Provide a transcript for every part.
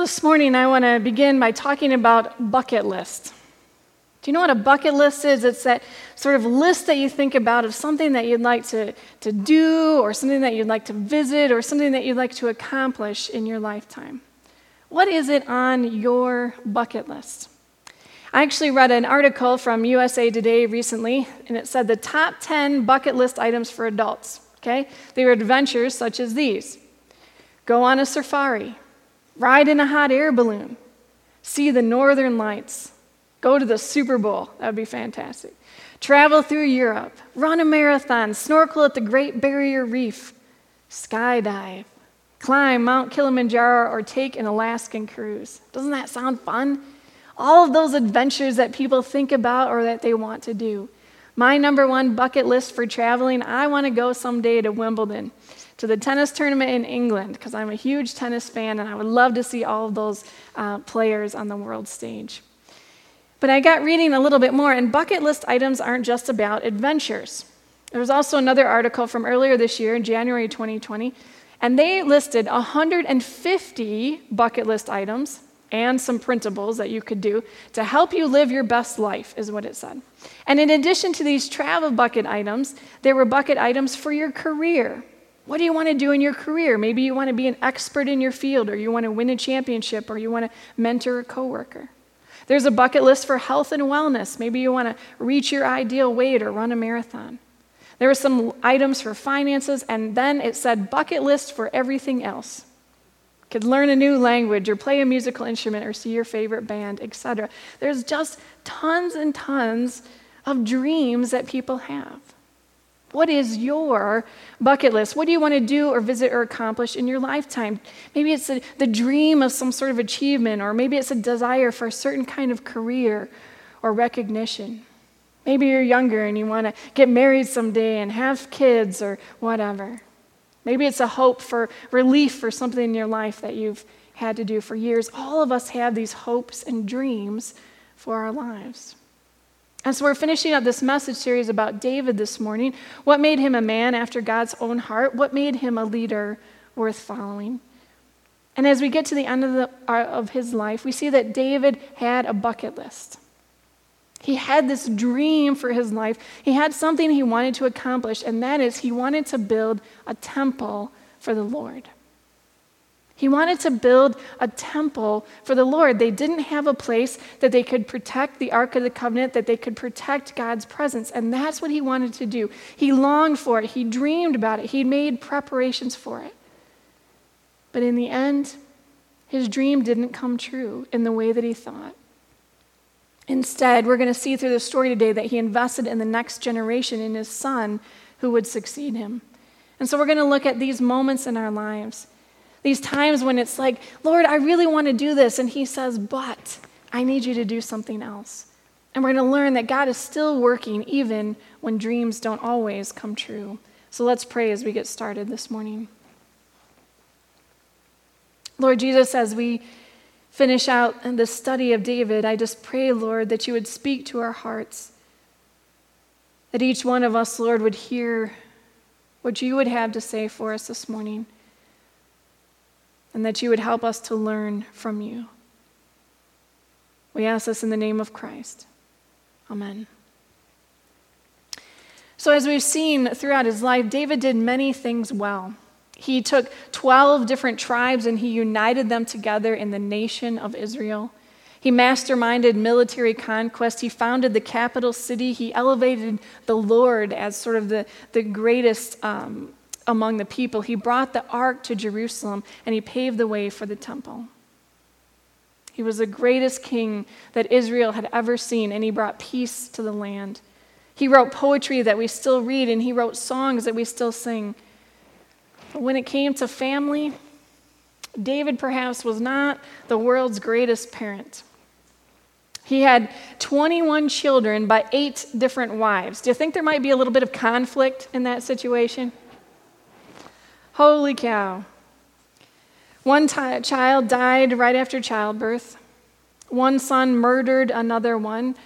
This morning I want to begin by talking about bucket list. Do you know what a bucket list is? It's that sort of list that you think about of something that you'd like to, to do, or something that you'd like to visit, or something that you'd like to accomplish in your lifetime. What is it on your bucket list? I actually read an article from USA Today recently, and it said the top 10 bucket list items for adults. Okay? They were adventures such as these go on a safari, ride in a hot air balloon, see the northern lights, go to the Super Bowl. That would be fantastic. Travel through Europe, run a marathon, snorkel at the Great Barrier Reef, skydive, climb Mount Kilimanjaro, or take an Alaskan cruise. Doesn't that sound fun? All of those adventures that people think about or that they want to do. My number one bucket list for traveling, I want to go someday to Wimbledon to the tennis tournament in England because I'm a huge tennis fan and I would love to see all of those uh, players on the world stage. But I got reading a little bit more, and bucket list items aren't just about adventures. There was also another article from earlier this year, in January 2020, and they listed 150 bucket list items and some printables that you could do to help you live your best life, is what it said. And in addition to these travel bucket items, there were bucket items for your career. What do you want to do in your career? Maybe you want to be an expert in your field, or you want to win a championship, or you want to mentor a coworker. There's a bucket list for health and wellness. Maybe you want to reach your ideal weight or run a marathon. There were some items for finances, and then it said bucket list for everything else. Could learn a new language or play a musical instrument or see your favorite band, etc. There's just tons and tons of dreams that people have. What is your bucket list? What do you want to do or visit or accomplish in your lifetime? Maybe it's a, the dream of some sort of achievement, or maybe it's a desire for a certain kind of career or recognition. Maybe you're younger and you want to get married someday and have kids or whatever. Maybe it's a hope for relief for something in your life that you've had to do for years. All of us have these hopes and dreams for our lives. And so we're finishing up this message series about David this morning. What made him a man after God's own heart? What made him a leader worth following? And as we get to the end of, the, uh, of his life, we see that David had a bucket list. He had this dream for his life. He had something he wanted to accomplish, and that is he wanted to build a temple for the Lord. He wanted to build a temple for the Lord. They didn't have a place that they could protect the Ark of the Covenant, that they could protect God's presence. And that's what he wanted to do. He longed for it, he dreamed about it, he made preparations for it. But in the end, his dream didn't come true in the way that he thought. Instead, we're going to see through the story today that he invested in the next generation, in his son who would succeed him. And so we're going to look at these moments in our lives these times when it's like, Lord, I really want to do this. And He says, but I need you to do something else. And we're going to learn that God is still working even when dreams don't always come true. So let's pray as we get started this morning. Lord Jesus, as we finish out the study of David, I just pray, Lord, that you would speak to our hearts. That each one of us, Lord, would hear what you would have to say for us this morning and that you would help us to learn from you. We ask this in the name of Christ. Amen. So, as we've seen throughout his life, David did many things well. He took 12 different tribes and he united them together in the nation of Israel. He masterminded military conquest. He founded the capital city. He elevated the Lord as sort of the, the greatest um, among the people. He brought the ark to Jerusalem and he paved the way for the temple. He was the greatest king that Israel had ever seen, and he brought peace to the land. He wrote poetry that we still read, and he wrote songs that we still sing. But when it came to family, David perhaps was not the world's greatest parent. He had 21 children by eight different wives. Do you think there might be a little bit of conflict in that situation? Holy cow. One t- child died right after childbirth. One son murdered another one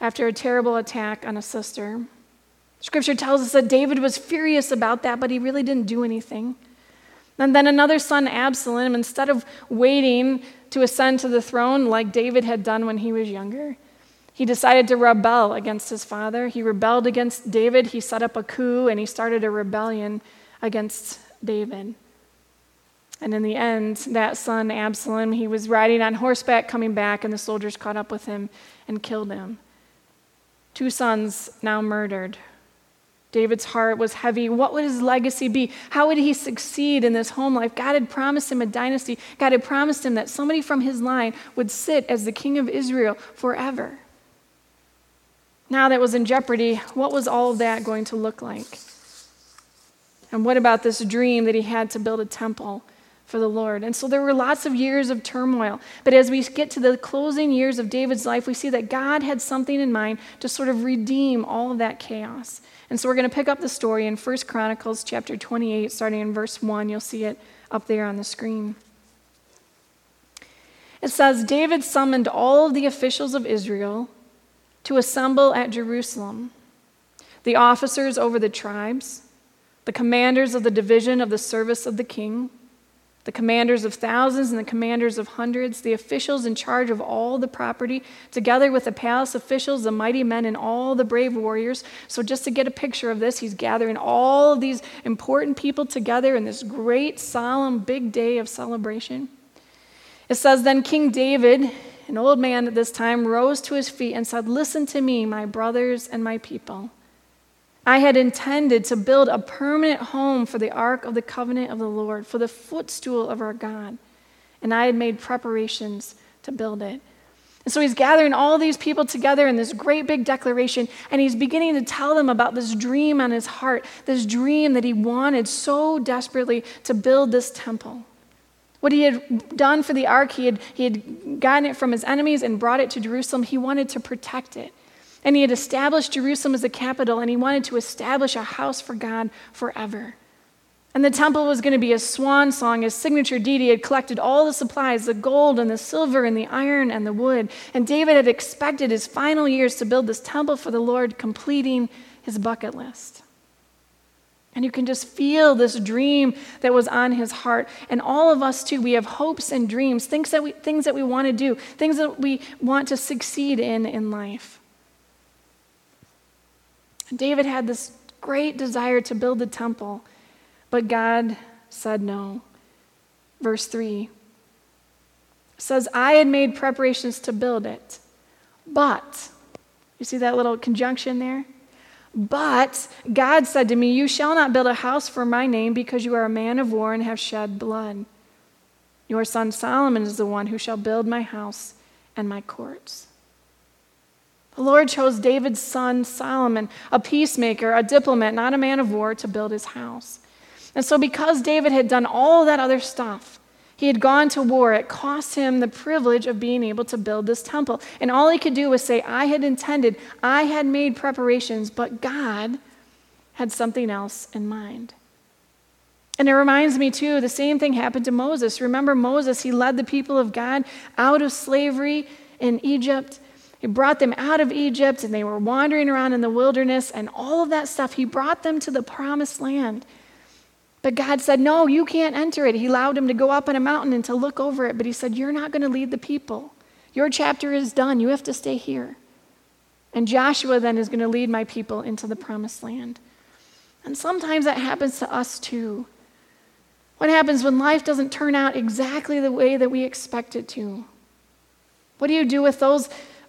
after a terrible attack on a sister. Scripture tells us that David was furious about that, but he really didn't do anything. And then another son, Absalom, instead of waiting to ascend to the throne like David had done when he was younger, he decided to rebel against his father. He rebelled against David. He set up a coup and he started a rebellion against David. And in the end, that son, Absalom, he was riding on horseback coming back, and the soldiers caught up with him and killed him. Two sons now murdered. David's heart was heavy. What would his legacy be? How would he succeed in this home life? God had promised him a dynasty. God had promised him that somebody from his line would sit as the king of Israel forever. Now that was in jeopardy, what was all of that going to look like? And what about this dream that he had to build a temple for the Lord? And so there were lots of years of turmoil. But as we get to the closing years of David's life, we see that God had something in mind to sort of redeem all of that chaos. And so we're going to pick up the story in 1 Chronicles chapter 28, starting in verse 1. You'll see it up there on the screen. It says David summoned all of the officials of Israel to assemble at Jerusalem the officers over the tribes the commanders of the division of the service of the king, the commanders of thousands and the commanders of hundreds, the officials in charge of all the property, together with the palace officials, the mighty men, and all the brave warriors. So, just to get a picture of this, he's gathering all of these important people together in this great, solemn, big day of celebration. It says, Then King David, an old man at this time, rose to his feet and said, Listen to me, my brothers and my people. I had intended to build a permanent home for the ark of the covenant of the Lord, for the footstool of our God. And I had made preparations to build it. And so he's gathering all these people together in this great big declaration, and he's beginning to tell them about this dream on his heart, this dream that he wanted so desperately to build this temple. What he had done for the ark, he had, he had gotten it from his enemies and brought it to Jerusalem. He wanted to protect it. And he had established Jerusalem as the capital, and he wanted to establish a house for God forever. And the temple was going to be a swan song, his signature deed. He had collected all the supplies the gold and the silver and the iron and the wood. And David had expected his final years to build this temple for the Lord, completing his bucket list. And you can just feel this dream that was on his heart. And all of us, too, we have hopes and dreams, things that we, things that we want to do, things that we want to succeed in in life. David had this great desire to build the temple, but God said no. Verse 3 says, I had made preparations to build it, but, you see that little conjunction there? But God said to me, You shall not build a house for my name because you are a man of war and have shed blood. Your son Solomon is the one who shall build my house and my courts. The Lord chose David's son Solomon, a peacemaker, a diplomat, not a man of war, to build his house. And so, because David had done all that other stuff, he had gone to war. It cost him the privilege of being able to build this temple. And all he could do was say, I had intended, I had made preparations, but God had something else in mind. And it reminds me, too, the same thing happened to Moses. Remember Moses, he led the people of God out of slavery in Egypt he brought them out of Egypt and they were wandering around in the wilderness and all of that stuff. He brought them to the promised land. But God said, No, you can't enter it. He allowed him to go up on a mountain and to look over it. But he said, You're not going to lead the people. Your chapter is done. You have to stay here. And Joshua then is going to lead my people into the promised land. And sometimes that happens to us too. What happens when life doesn't turn out exactly the way that we expect it to? What do you do with those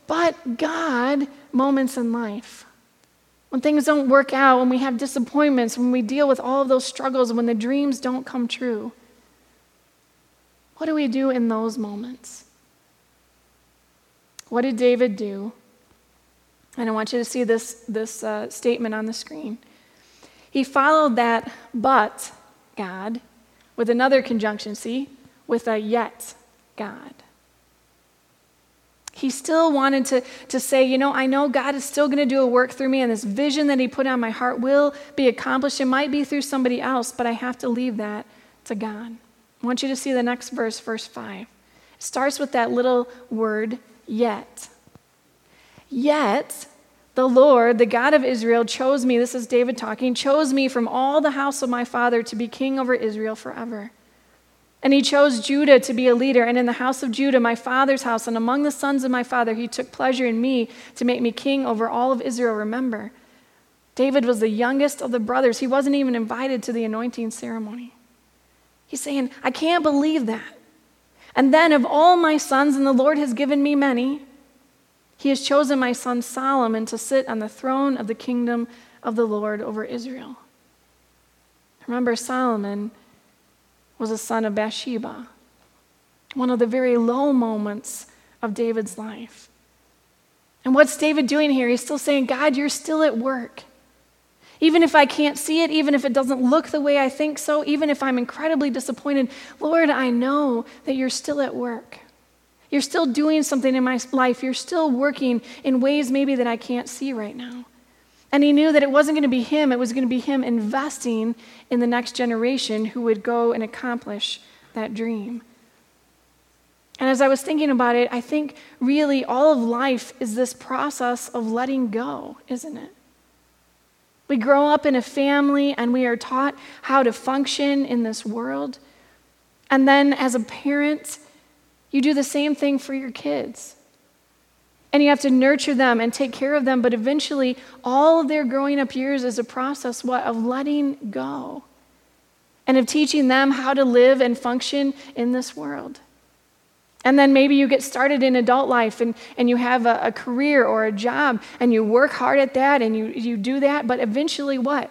but God moments in life. When things don't work out, when we have disappointments, when we deal with all of those struggles, when the dreams don't come true. What do we do in those moments? What did David do? And I want you to see this, this uh, statement on the screen. He followed that but God with another conjunction, see, with a yet God. He still wanted to, to say, you know, I know God is still going to do a work through me, and this vision that He put on my heart will be accomplished. It might be through somebody else, but I have to leave that to God. I want you to see the next verse, verse 5. It starts with that little word, yet. Yet, the Lord, the God of Israel, chose me, this is David talking, chose me from all the house of my father to be king over Israel forever. And he chose Judah to be a leader. And in the house of Judah, my father's house, and among the sons of my father, he took pleasure in me to make me king over all of Israel. Remember, David was the youngest of the brothers. He wasn't even invited to the anointing ceremony. He's saying, I can't believe that. And then, of all my sons, and the Lord has given me many, he has chosen my son Solomon to sit on the throne of the kingdom of the Lord over Israel. Remember, Solomon was a son of Bathsheba, one of the very low moments of David's life. And what's David doing here? He's still saying, God, you're still at work. Even if I can't see it, even if it doesn't look the way I think so, even if I'm incredibly disappointed, Lord, I know that you're still at work. You're still doing something in my life. You're still working in ways maybe that I can't see right now. And he knew that it wasn't going to be him, it was going to be him investing in the next generation who would go and accomplish that dream. And as I was thinking about it, I think really all of life is this process of letting go, isn't it? We grow up in a family and we are taught how to function in this world. And then as a parent, you do the same thing for your kids. And you have to nurture them and take care of them, but eventually, all of their growing up years is a process what, of letting go and of teaching them how to live and function in this world. And then maybe you get started in adult life and, and you have a, a career or a job and you work hard at that and you, you do that, but eventually what?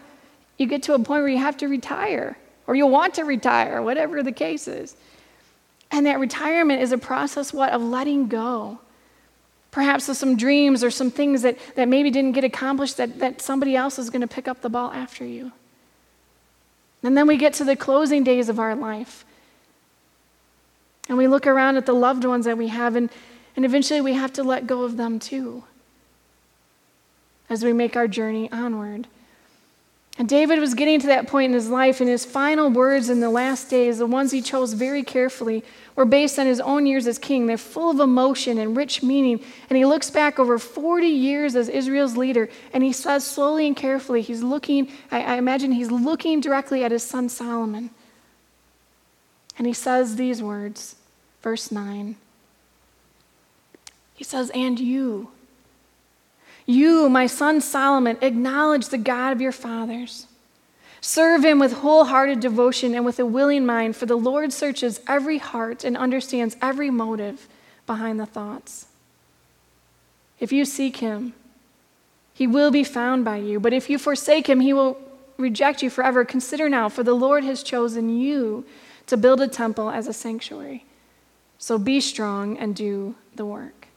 You get to a point where you have to retire or you want to retire, whatever the case is. And that retirement is a process, what, of letting go Perhaps of some dreams or some things that, that maybe didn't get accomplished that, that somebody else is going to pick up the ball after you. And then we get to the closing days of our life. And we look around at the loved ones that we have, and, and eventually we have to let go of them too as we make our journey onward. And David was getting to that point in his life, and his final words in the last days, the ones he chose very carefully, were based on his own years as king. They're full of emotion and rich meaning. And he looks back over 40 years as Israel's leader, and he says slowly and carefully, he's looking, I, I imagine he's looking directly at his son Solomon. And he says these words, verse 9. He says, And you, you, my son Solomon, acknowledge the God of your fathers. Serve him with wholehearted devotion and with a willing mind, for the Lord searches every heart and understands every motive behind the thoughts. If you seek him, he will be found by you. But if you forsake him, he will reject you forever. Consider now, for the Lord has chosen you to build a temple as a sanctuary. So be strong and do the work.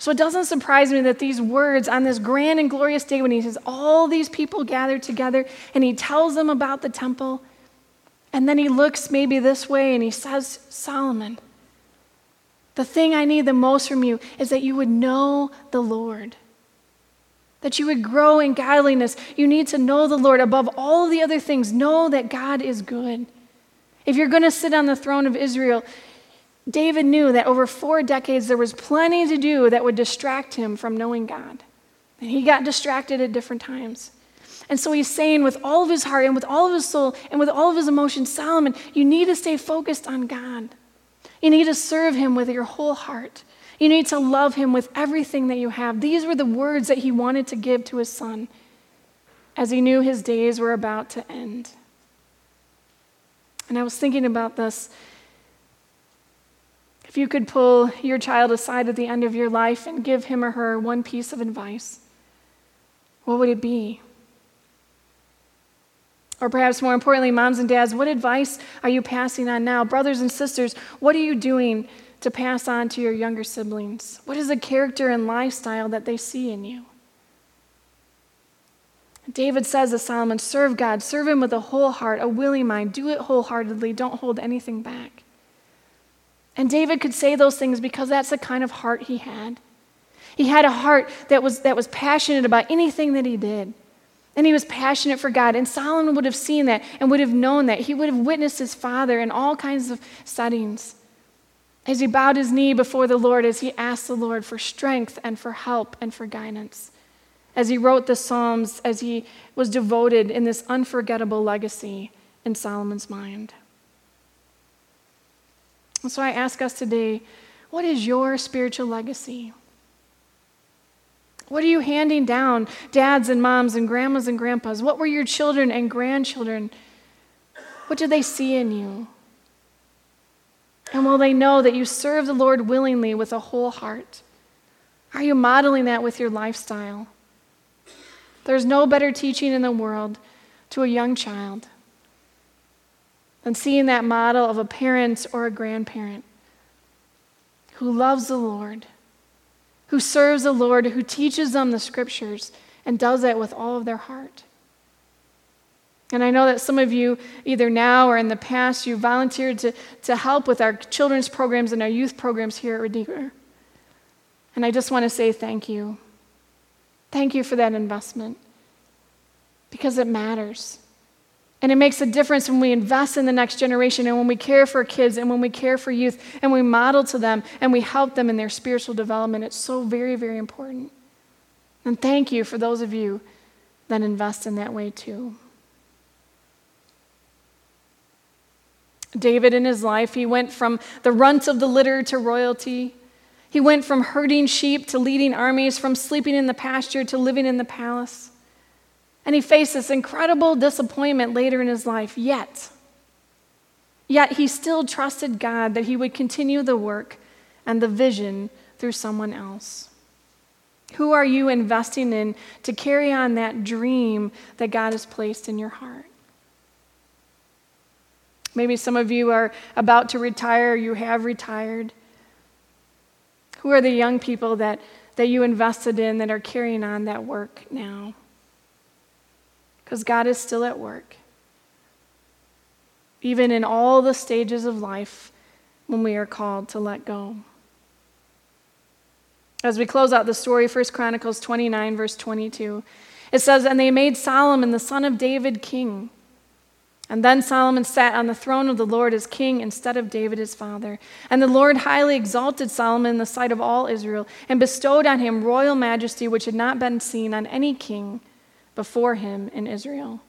So it doesn't surprise me that these words on this grand and glorious day when he says, All these people gathered together, and he tells them about the temple, and then he looks maybe this way and he says, Solomon, the thing I need the most from you is that you would know the Lord. That you would grow in godliness. You need to know the Lord above all the other things. Know that God is good. If you're going to sit on the throne of Israel, David knew that over four decades there was plenty to do that would distract him from knowing God. And he got distracted at different times. And so he's saying, with all of his heart and with all of his soul and with all of his emotions, Solomon, you need to stay focused on God. You need to serve him with your whole heart. You need to love him with everything that you have. These were the words that he wanted to give to his son as he knew his days were about to end. And I was thinking about this if you could pull your child aside at the end of your life and give him or her one piece of advice, what would it be? Or perhaps more importantly, moms and dads, what advice are you passing on now? Brothers and sisters, what are you doing to pass on to your younger siblings? What is the character and lifestyle that they see in you? David says to Solomon, serve God, serve him with a whole heart, a willing mind, do it wholeheartedly, don't hold anything back. And David could say those things because that's the kind of heart he had. He had a heart that was, that was passionate about anything that he did. And he was passionate for God. And Solomon would have seen that and would have known that. He would have witnessed his father in all kinds of settings. As he bowed his knee before the Lord, as he asked the Lord for strength and for help and for guidance. As he wrote the Psalms, as he was devoted in this unforgettable legacy in Solomon's mind. So I ask us today what is your spiritual legacy? What are you handing down, dads and moms and grandmas and grandpas? What were your children and grandchildren? What do they see in you? And will they know that you serve the Lord willingly with a whole heart? Are you modeling that with your lifestyle? There's no better teaching in the world to a young child than seeing that model of a parent or a grandparent who loves the Lord, who serves the Lord, who teaches them the scriptures, and does that with all of their heart. And I know that some of you, either now or in the past, you volunteered to, to help with our children's programs and our youth programs here at Redeemer. And I just want to say thank you. Thank you for that investment because it matters. And it makes a difference when we invest in the next generation and when we care for kids and when we care for youth and we model to them and we help them in their spiritual development. It's so very, very important. And thank you for those of you that invest in that way too. David in his life, he went from the runt of the litter to royalty. He went from herding sheep to leading armies, from sleeping in the pasture to living in the palace. And he faced this incredible disappointment later in his life, yet, yet he still trusted God that he would continue the work and the vision through someone else. Who are you investing in to carry on that dream that God has placed in your heart? Maybe some of you are about to retire, you have retired. Who are the young people that, that you invested in that are carrying on that work now? Because God is still at work. Even in all the stages of life when we are called to let go. As we close out the story, 1 Chronicles 29, verse 22, it says, And they made Solomon, the son of David, king. And then Solomon sat on the throne of the Lord as king instead of David his father. And the Lord highly exalted Solomon in the sight of all Israel and bestowed on him royal majesty which had not been seen on any king before him in Israel.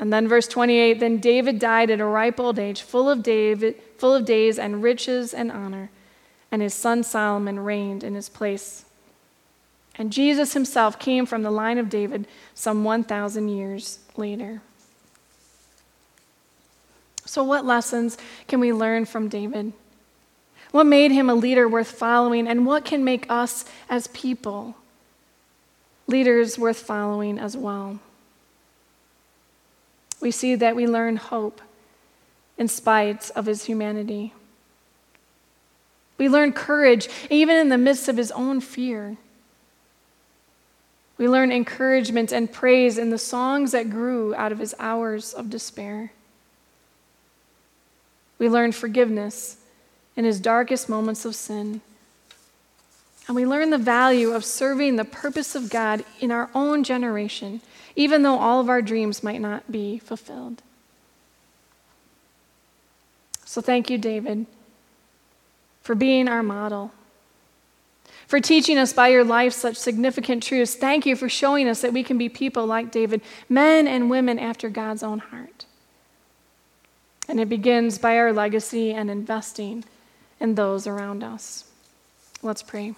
And then verse 28 then David died at a ripe old age, full of David, full of days and riches and honor, and his son Solomon reigned in his place. And Jesus himself came from the line of David some 1000 years later. So, what lessons can we learn from David? What made him a leader worth following, and what can make us as people leaders worth following as well? We see that we learn hope in spite of his humanity. We learn courage even in the midst of his own fear. We learn encouragement and praise in the songs that grew out of his hours of despair. We learn forgiveness in his darkest moments of sin. And we learn the value of serving the purpose of God in our own generation, even though all of our dreams might not be fulfilled. So thank you, David, for being our model, for teaching us by your life such significant truths. Thank you for showing us that we can be people like David, men and women after God's own heart. And it begins by our legacy and investing in those around us. Let's pray.